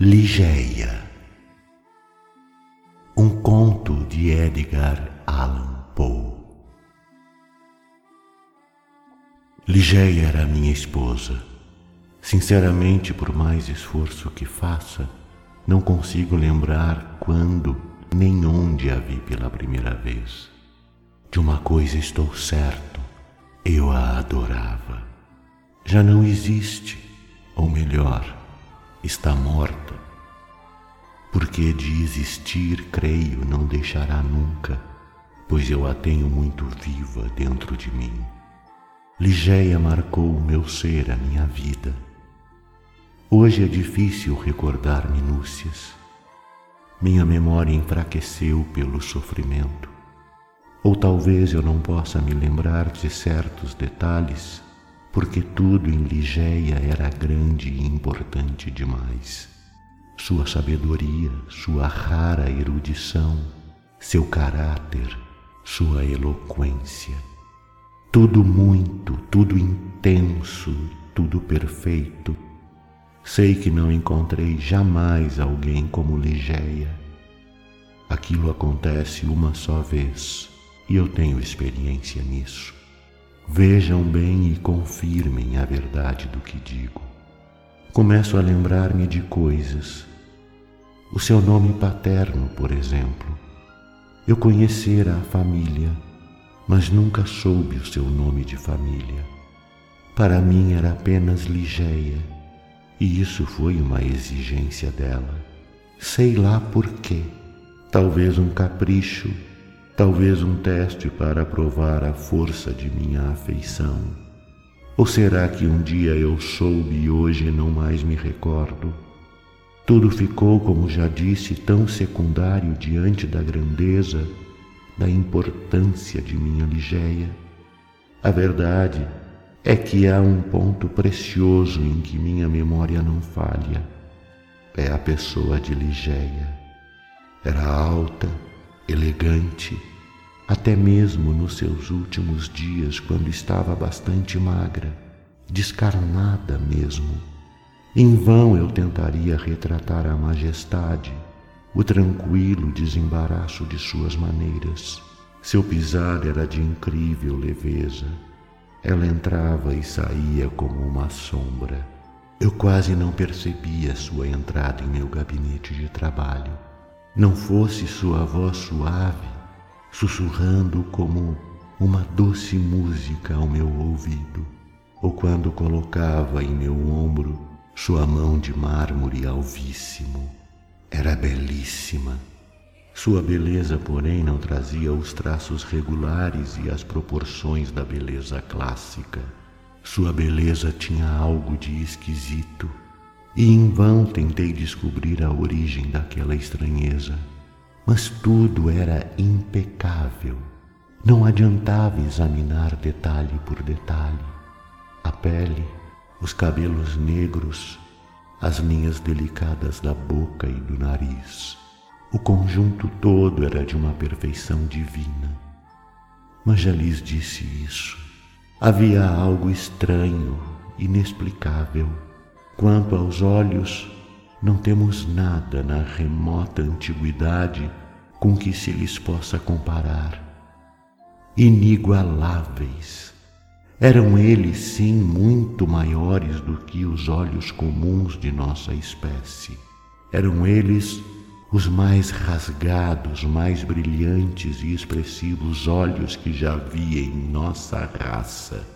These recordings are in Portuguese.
Ligeia Um conto de Edgar Allan Poe Ligeia era minha esposa. Sinceramente, por mais esforço que faça, não consigo lembrar quando nem onde a vi pela primeira vez. De uma coisa estou certo, eu a adorava. Já não existe, ou melhor, está morta, porque de existir, creio, não deixará nunca, pois eu a tenho muito viva dentro de mim. Ligeia marcou o meu ser, a minha vida. Hoje é difícil recordar minúcias. Minha memória enfraqueceu pelo sofrimento. Ou talvez eu não possa me lembrar de certos detalhes porque tudo em Ligeia era grande e importante demais. Sua sabedoria, sua rara erudição, seu caráter, sua eloquência. Tudo muito, tudo intenso, tudo perfeito. Sei que não encontrei jamais alguém como Ligeia. Aquilo acontece uma só vez e eu tenho experiência nisso. Vejam bem e confirmem a verdade do que digo. Começo a lembrar-me de coisas. O seu nome paterno, por exemplo. Eu conhecera a família, mas nunca soube o seu nome de família. Para mim era apenas Ligeia, e isso foi uma exigência dela. Sei lá por quê. Talvez um capricho Talvez um teste para provar a força de minha afeição. Ou será que um dia eu soube e hoje não mais me recordo? Tudo ficou, como já disse, tão secundário diante da grandeza, da importância de minha Ligeia. A verdade é que há um ponto precioso em que minha memória não falha. É a pessoa de Ligeia. Era alta, elegante, até mesmo nos seus últimos dias, quando estava bastante magra, descarnada mesmo. Em vão eu tentaria retratar a majestade, o tranquilo desembaraço de suas maneiras. Seu pisar era de incrível leveza. Ela entrava e saía como uma sombra. Eu quase não percebia sua entrada em meu gabinete de trabalho. Não fosse sua voz suave, sussurrando como uma doce música ao meu ouvido, ou quando colocava em meu ombro sua mão de mármore alvíssimo. Era belíssima. Sua beleza, porém, não trazia os traços regulares e as proporções da beleza clássica. Sua beleza tinha algo de esquisito, e em vão tentei descobrir a origem daquela estranheza mas tudo era impecável. Não adiantava examinar detalhe por detalhe. A pele, os cabelos negros, as linhas delicadas da boca e do nariz. O conjunto todo era de uma perfeição divina. Mas já lhes disse isso. Havia algo estranho, inexplicável. Quanto aos olhos, não temos nada na remota antiguidade com que se lhes possa comparar. Inigualáveis. Eram eles, sim, muito maiores do que os olhos comuns de nossa espécie. Eram eles os mais rasgados, mais brilhantes e expressivos olhos que já vi em nossa raça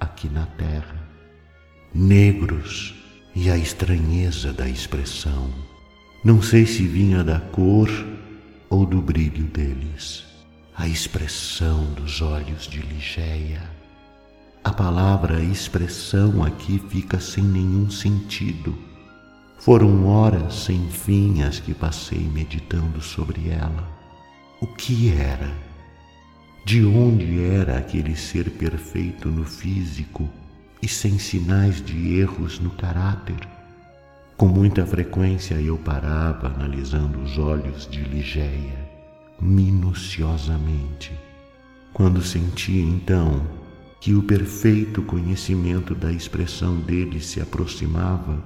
aqui na terra. Negros, e a estranheza da expressão. Não sei se vinha da cor ou do brilho deles, a expressão dos olhos de Ligeia. A palavra expressão aqui fica sem nenhum sentido. Foram horas sem fim as que passei meditando sobre ela. O que era? De onde era aquele ser perfeito no físico? E sem sinais de erros no caráter. Com muita frequência eu parava analisando os olhos de Ligeia, minuciosamente. Quando sentia então que o perfeito conhecimento da expressão dele se aproximava,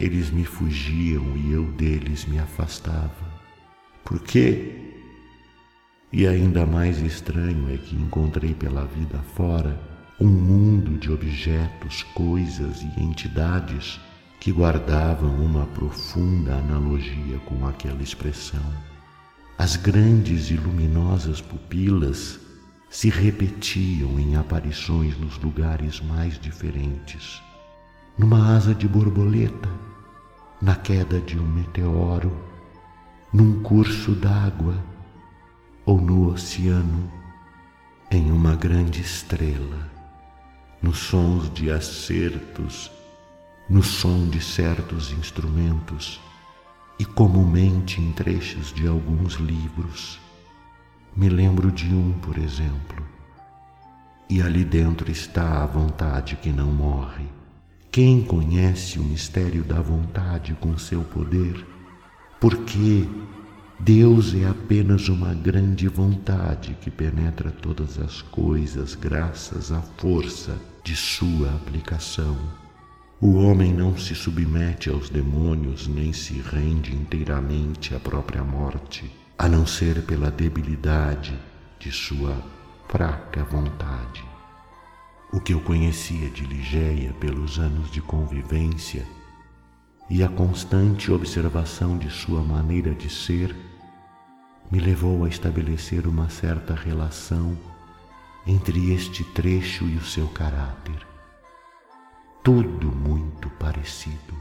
eles me fugiam e eu deles me afastava. Por quê? E ainda mais estranho é que encontrei pela vida fora um mundo de objetos, coisas e entidades que guardavam uma profunda analogia com aquela expressão. As grandes e luminosas pupilas se repetiam em aparições nos lugares mais diferentes. Numa asa de borboleta, na queda de um meteoro, num curso d'água ou no oceano, em uma grande estrela, nos sons de acertos, no som de certos instrumentos e comumente em trechos de alguns livros. Me lembro de um, por exemplo, e ali dentro está a vontade que não morre. Quem conhece o mistério da vontade com seu poder? Porque Deus é apenas uma grande vontade que penetra todas as coisas graças à força de sua aplicação. O homem não se submete aos demônios nem se rende inteiramente à própria morte, a não ser pela debilidade de sua fraca vontade. O que eu conhecia de Ligeia pelos anos de convivência e a constante observação de sua maneira de ser me levou a estabelecer uma certa relação entre este trecho e o seu caráter tudo muito parecido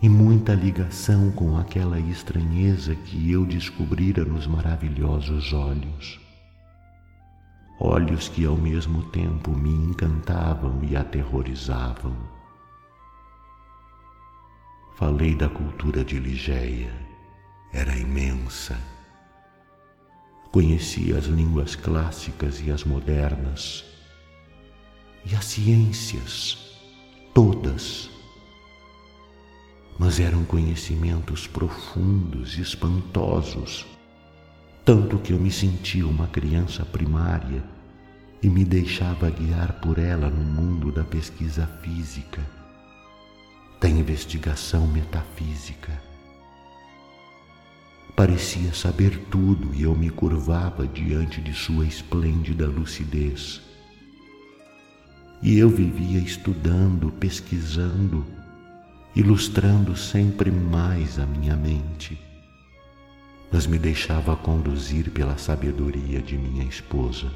e muita ligação com aquela estranheza que eu descobrira nos maravilhosos olhos. Olhos que ao mesmo tempo me encantavam e aterrorizavam. Falei da cultura de Ligeia, era imensa. Conhecia as línguas clássicas e as modernas e as ciências, todas. Mas eram conhecimentos profundos e espantosos, tanto que eu me sentia uma criança primária e me deixava guiar por ela no mundo da pesquisa física, da investigação metafísica. Parecia saber tudo e eu me curvava diante de sua esplêndida lucidez e eu vivia estudando, pesquisando, ilustrando sempre mais a minha mente, mas me deixava conduzir pela sabedoria de minha esposa.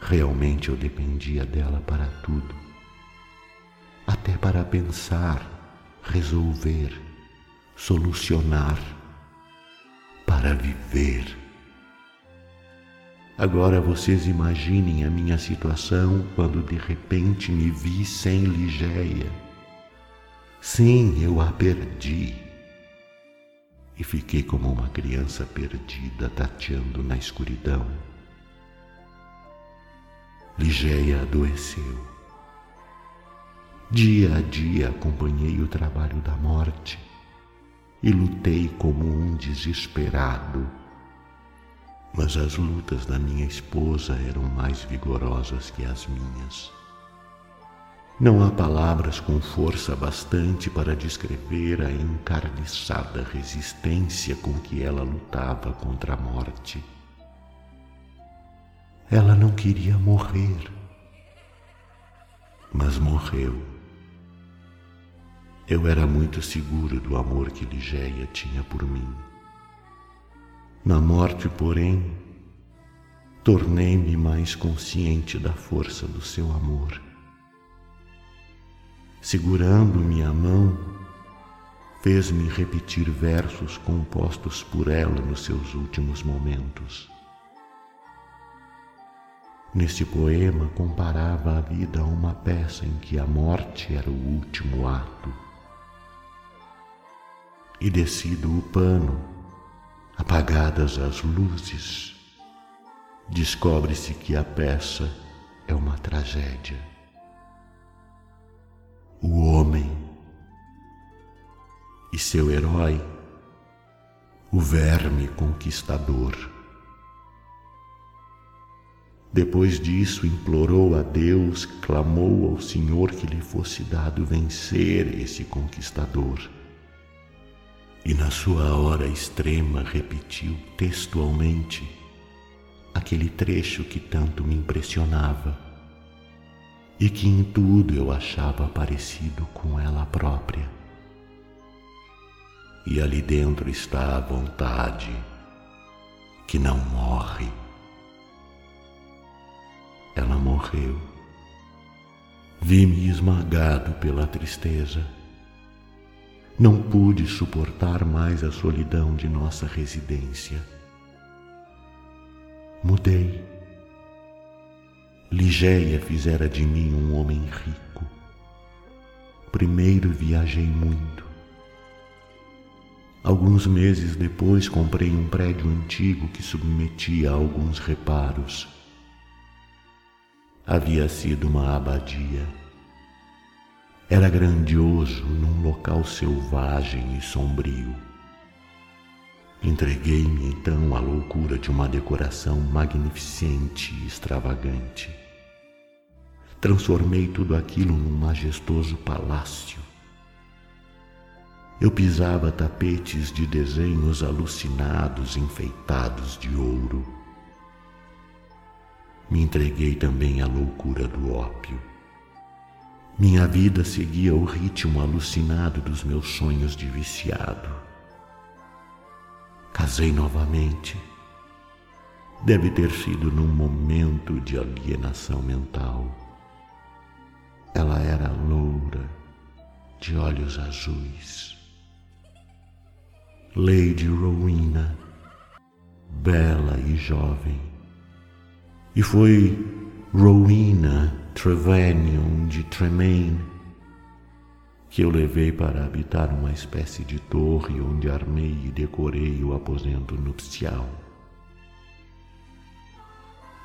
Realmente eu dependia dela para tudo, até para pensar, resolver, solucionar, para viver. Agora vocês imaginem a minha situação quando de repente me vi sem Ligeia. Sim, eu a perdi. E fiquei como uma criança perdida tateando na escuridão. Ligeia adoeceu. Dia a dia acompanhei o trabalho da morte e lutei como um desesperado mas as lutas da minha esposa eram mais vigorosas que as minhas. Não há palavras com força bastante para descrever a encarniçada resistência com que ela lutava contra a morte. Ela não queria morrer, mas morreu. Eu era muito seguro do amor que Ligeia tinha por mim. Na morte, porém, tornei-me mais consciente da força do seu amor. Segurando minha mão, fez-me repetir versos compostos por ela nos seus últimos momentos. Neste poema comparava a vida a uma peça em que a morte era o último ato. E descido o pano, Apagadas as luzes, descobre-se que a peça é uma tragédia. O homem e seu herói, o verme conquistador. Depois disso, implorou a Deus, clamou ao Senhor que lhe fosse dado vencer esse conquistador. E na sua hora extrema repetiu textualmente aquele trecho que tanto me impressionava e que em tudo eu achava parecido com ela própria. E ali dentro está a vontade que não morre ela morreu. Vi-me esmagado pela tristeza. Não pude suportar mais a solidão de nossa residência. Mudei. Ligeia fizera de mim um homem rico. Primeiro viajei muito. Alguns meses depois comprei um prédio antigo que submetia a alguns reparos havia sido uma abadia. Era grandioso num local selvagem e sombrio. Entreguei-me então à loucura de uma decoração magnificente e extravagante. Transformei tudo aquilo num majestoso palácio. Eu pisava tapetes de desenhos alucinados enfeitados de ouro me entreguei também à loucura do ópio. Minha vida seguia o ritmo alucinado dos meus sonhos de viciado. Casei novamente. Deve ter sido num momento de alienação mental. Ela era loura, de olhos azuis. Lady Rowena, bela e jovem e foi Rowena Trevanion de Tremaine que eu levei para habitar uma espécie de torre onde armei e decorei o aposento nupcial.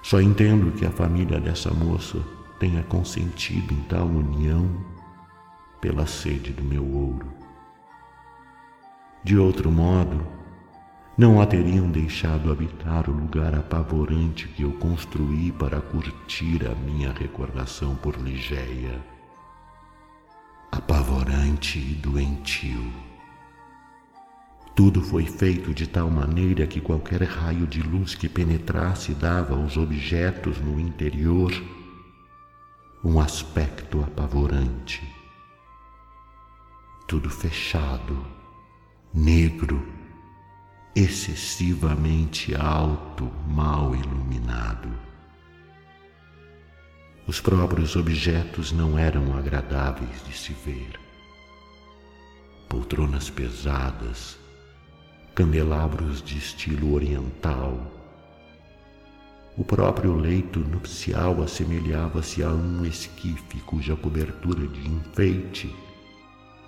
Só entendo que a família dessa moça tenha consentido em tal união pela sede do meu ouro. De outro modo, não a teriam deixado habitar o lugar apavorante que eu construí para curtir a minha recordação por Ligeia. Apavorante e doentio. Tudo foi feito de tal maneira que qualquer raio de luz que penetrasse dava aos objetos no interior um aspecto apavorante. Tudo fechado, negro, excessivamente alto, mal iluminado. Os próprios objetos não eram agradáveis de se ver. Poltronas pesadas, candelabros de estilo oriental. O próprio leito nupcial assemelhava-se a um esquife cuja cobertura de enfeite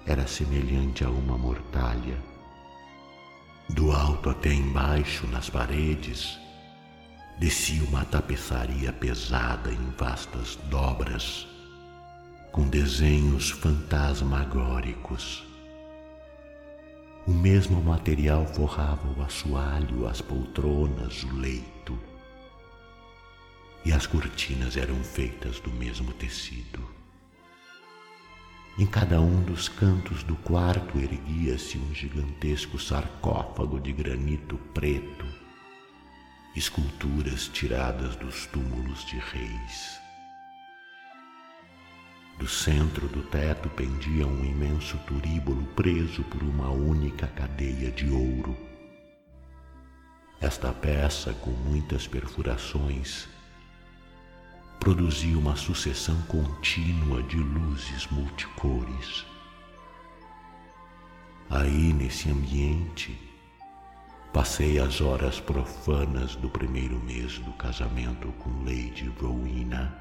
era semelhante a uma mortalha. Do alto até embaixo, nas paredes, descia uma tapeçaria pesada em vastas dobras, com desenhos fantasmagóricos. O mesmo material forrava o assoalho, as poltronas, o leito. E as cortinas eram feitas do mesmo tecido. Em cada um dos cantos do quarto erguia-se um gigantesco sarcófago de granito preto, esculturas tiradas dos túmulos de reis. Do centro do teto pendia um imenso turíbulo preso por uma única cadeia de ouro. Esta peça, com muitas perfurações, produzia uma sucessão contínua de luzes multicores. Aí, nesse ambiente, passei as horas profanas do primeiro mês do casamento com Lady Rowena.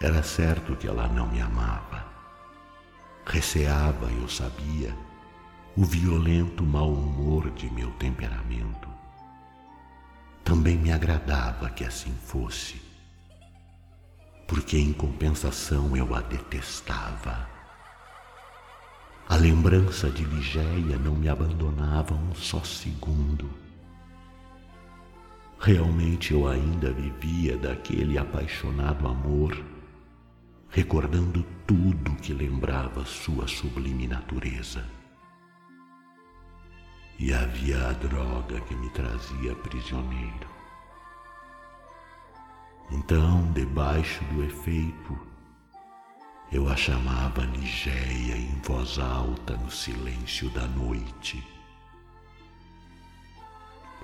Era certo que ela não me amava. Receava, eu sabia, o violento mau humor de meu temperamento. Também me agradava que assim fosse, porque em compensação eu a detestava. A lembrança de Ligeia não me abandonava um só segundo. Realmente eu ainda vivia daquele apaixonado amor, recordando tudo que lembrava sua sublime natureza. E havia a droga que me trazia prisioneiro. Então, debaixo do efeito, eu a chamava Ligeia em voz alta no silêncio da noite.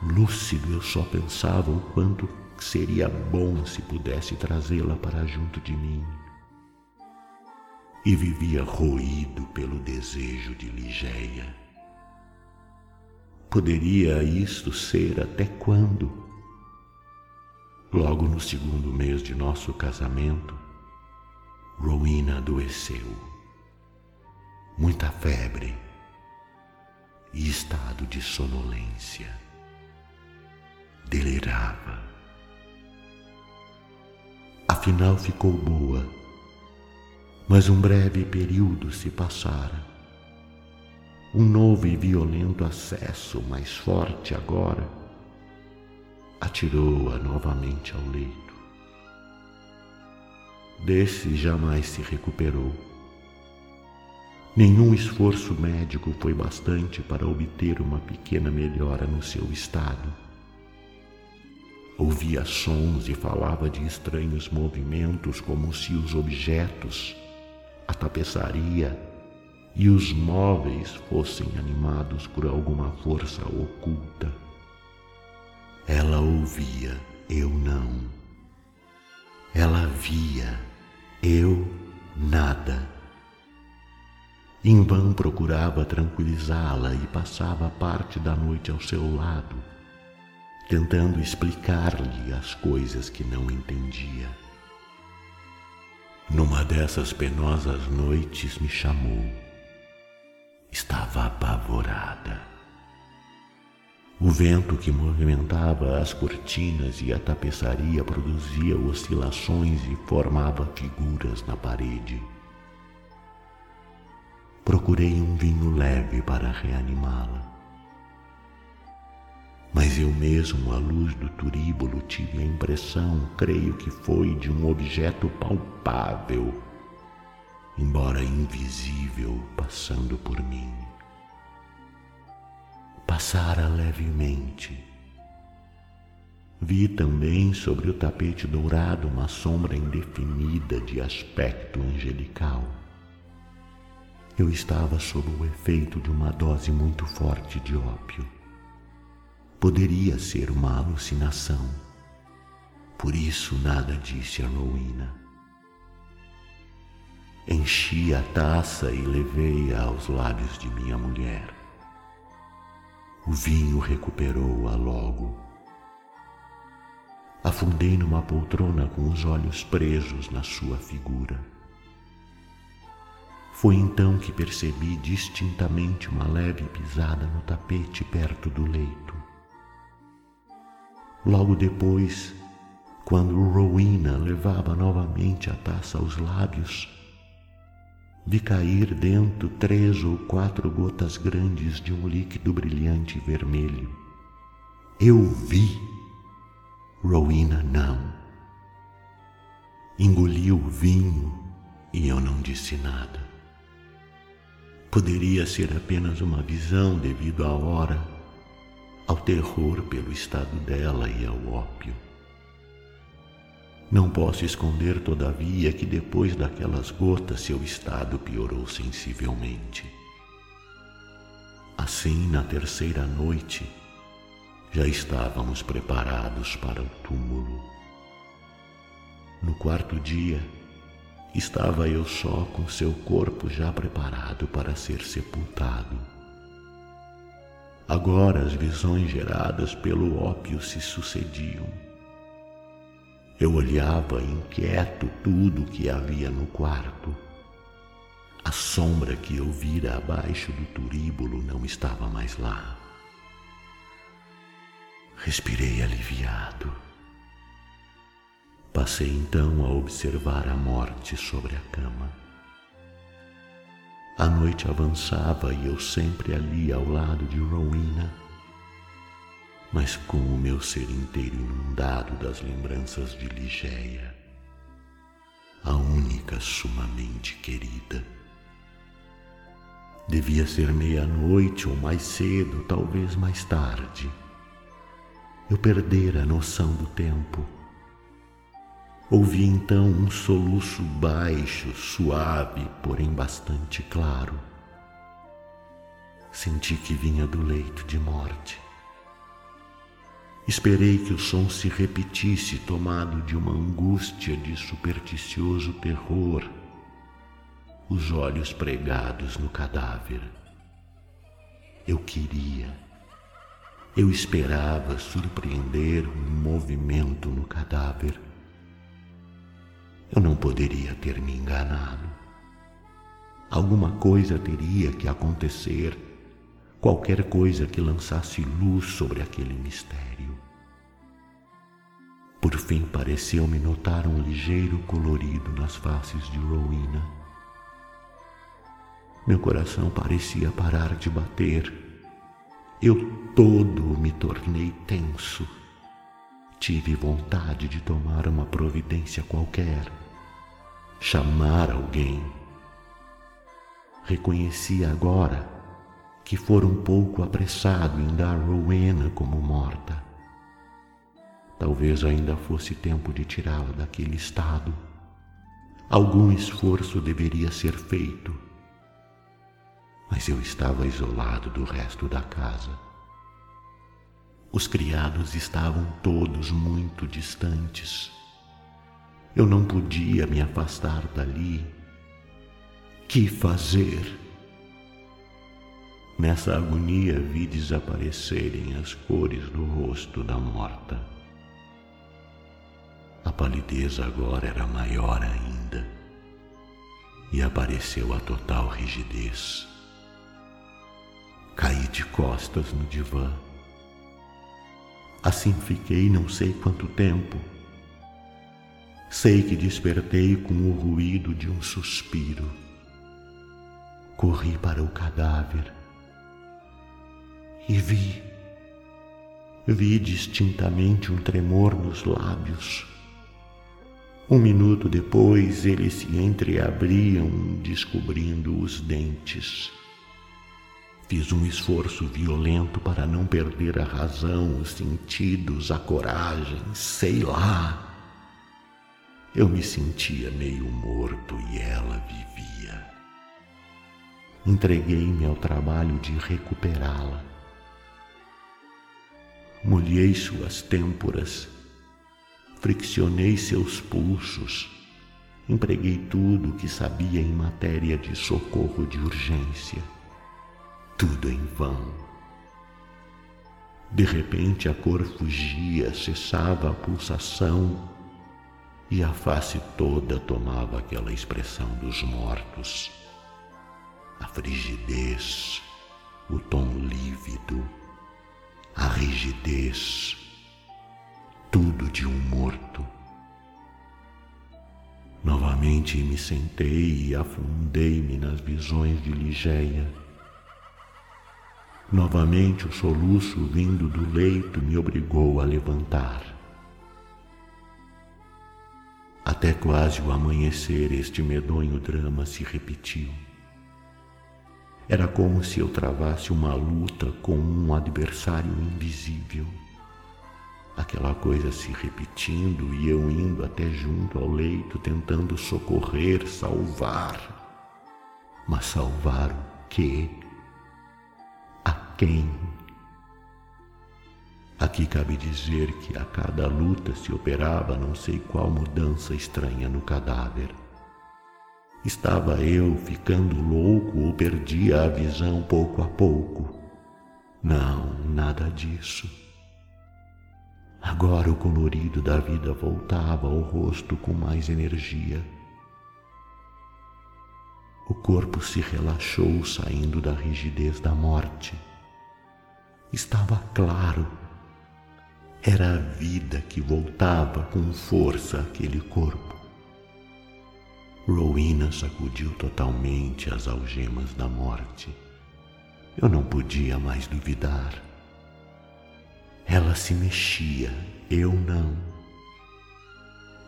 Lúcido, eu só pensava o quanto seria bom se pudesse trazê-la para junto de mim. E vivia roído pelo desejo de Ligeia. Poderia isto ser até quando? Logo no segundo mês de nosso casamento, Rowena adoeceu. Muita febre e estado de sonolência. Delirava. Afinal ficou boa, mas um breve período se passara. Um novo e violento acesso, mais forte agora, atirou-a novamente ao leito. Desse jamais se recuperou. Nenhum esforço médico foi bastante para obter uma pequena melhora no seu estado. Ouvia sons e falava de estranhos movimentos, como se os objetos, a tapeçaria e os móveis fossem animados por alguma força oculta. Ela ouvia, eu não. Ela via, eu nada. Em vão procurava tranquilizá-la e passava parte da noite ao seu lado, tentando explicar-lhe as coisas que não entendia. Numa dessas penosas noites me chamou. Estava apavorada. O vento que movimentava as cortinas e a tapeçaria produzia oscilações e formava figuras na parede. Procurei um vinho leve para reanimá-la. Mas eu mesmo, à luz do turíbulo, tive a impressão, creio que foi, de um objeto palpável, embora invisível, passando por mim passara levemente. Vi também sobre o tapete dourado uma sombra indefinida de aspecto angelical. Eu estava sob o efeito de uma dose muito forte de ópio. Poderia ser uma alucinação. Por isso nada disse a Rowena. Enchi a taça e levei-a aos lábios de minha mulher. O vinho recuperou-a logo. Afundei numa poltrona com os olhos presos na sua figura. Foi então que percebi distintamente uma leve pisada no tapete perto do leito. Logo depois, quando Rowena levava novamente a taça aos lábios, vi cair dentro três ou quatro gotas grandes de um líquido brilhante vermelho. Eu vi. Rowena não. Engoli o vinho e eu não disse nada. Poderia ser apenas uma visão devido à hora, ao terror pelo estado dela e ao ópio. Não posso esconder, todavia, que depois daquelas gotas seu estado piorou sensivelmente. Assim, na terceira noite, já estávamos preparados para o túmulo. No quarto dia, estava eu só com seu corpo já preparado para ser sepultado. Agora as visões geradas pelo ópio se sucediam eu olhava inquieto tudo o que havia no quarto. A sombra que eu vira abaixo do turíbulo não estava mais lá. Respirei aliviado. Passei então a observar a morte sobre a cama. A noite avançava e eu sempre ali ao lado de Rowena mas com o meu ser inteiro inundado das lembranças de Ligeia, a única sumamente querida. Devia ser meia-noite ou mais cedo, talvez mais tarde. Eu perdera a noção do tempo. Ouvi então um soluço baixo, suave, porém bastante claro. Senti que vinha do leito de morte. Esperei que o som se repetisse, tomado de uma angústia de supersticioso terror, os olhos pregados no cadáver. Eu queria, eu esperava surpreender um movimento no cadáver. Eu não poderia ter me enganado. Alguma coisa teria que acontecer, qualquer coisa que lançasse luz sobre aquele mistério. Por fim, pareceu-me notar um ligeiro colorido nas faces de Rowena. Meu coração parecia parar de bater. Eu todo me tornei tenso. Tive vontade de tomar uma providência qualquer, chamar alguém. Reconheci agora que fora um pouco apressado em dar Rowena como morta. Talvez ainda fosse tempo de tirá-la daquele estado. Algum esforço deveria ser feito. Mas eu estava isolado do resto da casa. Os criados estavam todos muito distantes. Eu não podia me afastar dali. Que fazer? Nessa agonia vi desaparecerem as cores do rosto da morta. A palidez agora era maior ainda e apareceu a total rigidez. Caí de costas no divã. Assim fiquei não sei quanto tempo. Sei que despertei com o ruído de um suspiro. Corri para o cadáver e vi, vi distintamente um tremor nos lábios um minuto depois, eles se entreabriam, descobrindo os dentes. Fiz um esforço violento para não perder a razão, os sentidos, a coragem, sei lá. Eu me sentia meio morto e ela vivia. Entreguei-me ao trabalho de recuperá-la. Molhei suas têmporas friccionei seus pulsos, empreguei tudo o que sabia em matéria de socorro de urgência. Tudo em vão. De repente a cor fugia, cessava a pulsação e a face toda tomava aquela expressão dos mortos. A frigidez, o tom lívido, a rigidez tudo de um morto. Novamente me sentei e afundei-me nas visões de Ligeia. Novamente o soluço vindo do leito me obrigou a levantar. Até quase o amanhecer, este medonho drama se repetiu. Era como se eu travasse uma luta com um adversário invisível aquela coisa se repetindo e eu indo até junto ao leito tentando socorrer, salvar. Mas salvar o quê? A quem? Aqui cabe dizer que a cada luta se operava não sei qual mudança estranha no cadáver. Estava eu ficando louco ou perdia a visão pouco a pouco? Não, nada disso. Agora o colorido da vida voltava ao rosto com mais energia. O corpo se relaxou, saindo da rigidez da morte. Estava claro. Era a vida que voltava com força àquele corpo. Rowena sacudiu totalmente as algemas da morte. Eu não podia mais duvidar. Ela se mexia, eu não.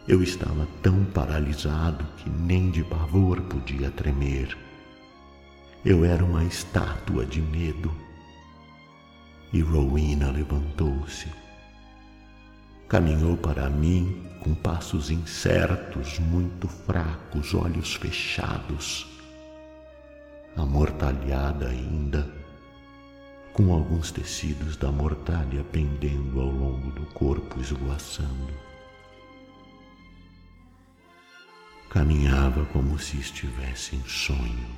Eu estava tão paralisado que nem de pavor podia tremer. Eu era uma estátua de medo. E Rowena levantou-se. Caminhou para mim com passos incertos, muito fracos, olhos fechados, amortalhada ainda, com alguns tecidos da mortalha pendendo ao longo do corpo esvoaçando. Caminhava como se estivesse em sonho.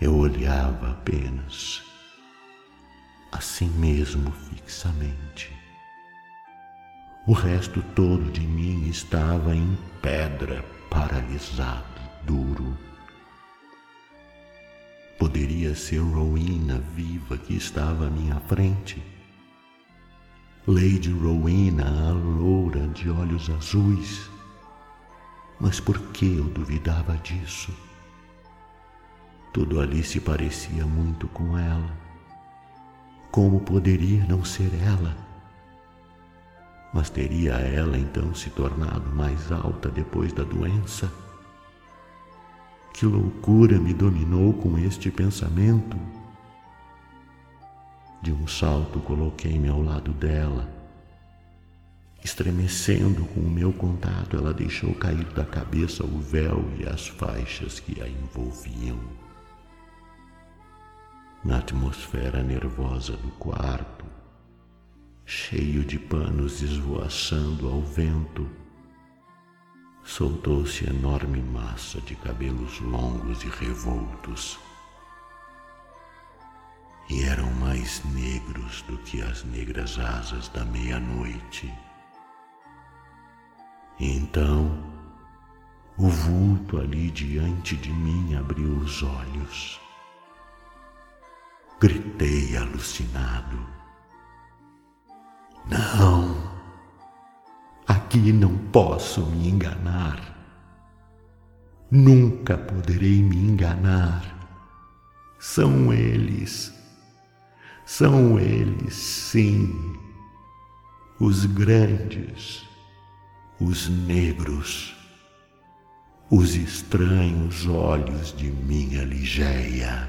Eu olhava apenas, assim mesmo fixamente. O resto todo de mim estava em pedra, paralisado, duro. Poderia ser Rowena viva que estava à minha frente. Lady Rowena, a loura de olhos azuis. Mas por que eu duvidava disso? Tudo ali se parecia muito com ela. Como poderia não ser ela? Mas teria ela então se tornado mais alta depois da doença? Que loucura me dominou com este pensamento? De um salto coloquei-me ao lado dela. Estremecendo com o meu contato, ela deixou cair da cabeça o véu e as faixas que a envolviam. Na atmosfera nervosa do quarto, cheio de panos esvoaçando ao vento, soltou-se enorme massa de cabelos longos e revoltos. E eram mais negros do que as negras asas da meia-noite. Então, o vulto ali diante de mim abriu os olhos. Gritei alucinado. Não, aqui não posso me enganar. Nunca poderei me enganar. São eles, são eles, sim, os grandes, os negros, os estranhos olhos de minha Ligeia.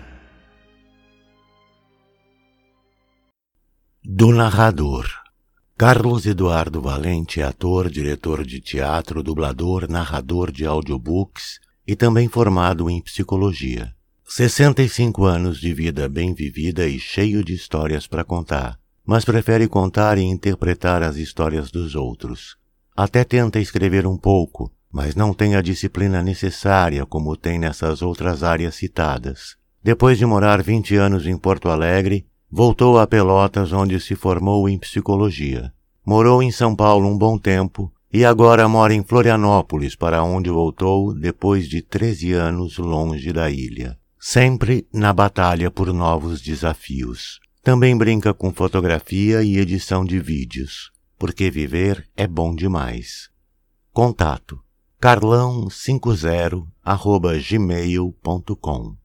Do narrador. Carlos Eduardo Valente é ator, diretor de teatro, dublador, narrador de audiobooks e também formado em psicologia. 65 anos de vida bem vivida e cheio de histórias para contar, mas prefere contar e interpretar as histórias dos outros. Até tenta escrever um pouco, mas não tem a disciplina necessária como tem nessas outras áreas citadas. Depois de morar 20 anos em Porto Alegre, Voltou a Pelotas, onde se formou em psicologia. Morou em São Paulo um bom tempo e agora mora em Florianópolis, para onde voltou depois de 13 anos longe da ilha. Sempre na batalha por novos desafios. Também brinca com fotografia e edição de vídeos, porque viver é bom demais. Contato carlão50 gmail.com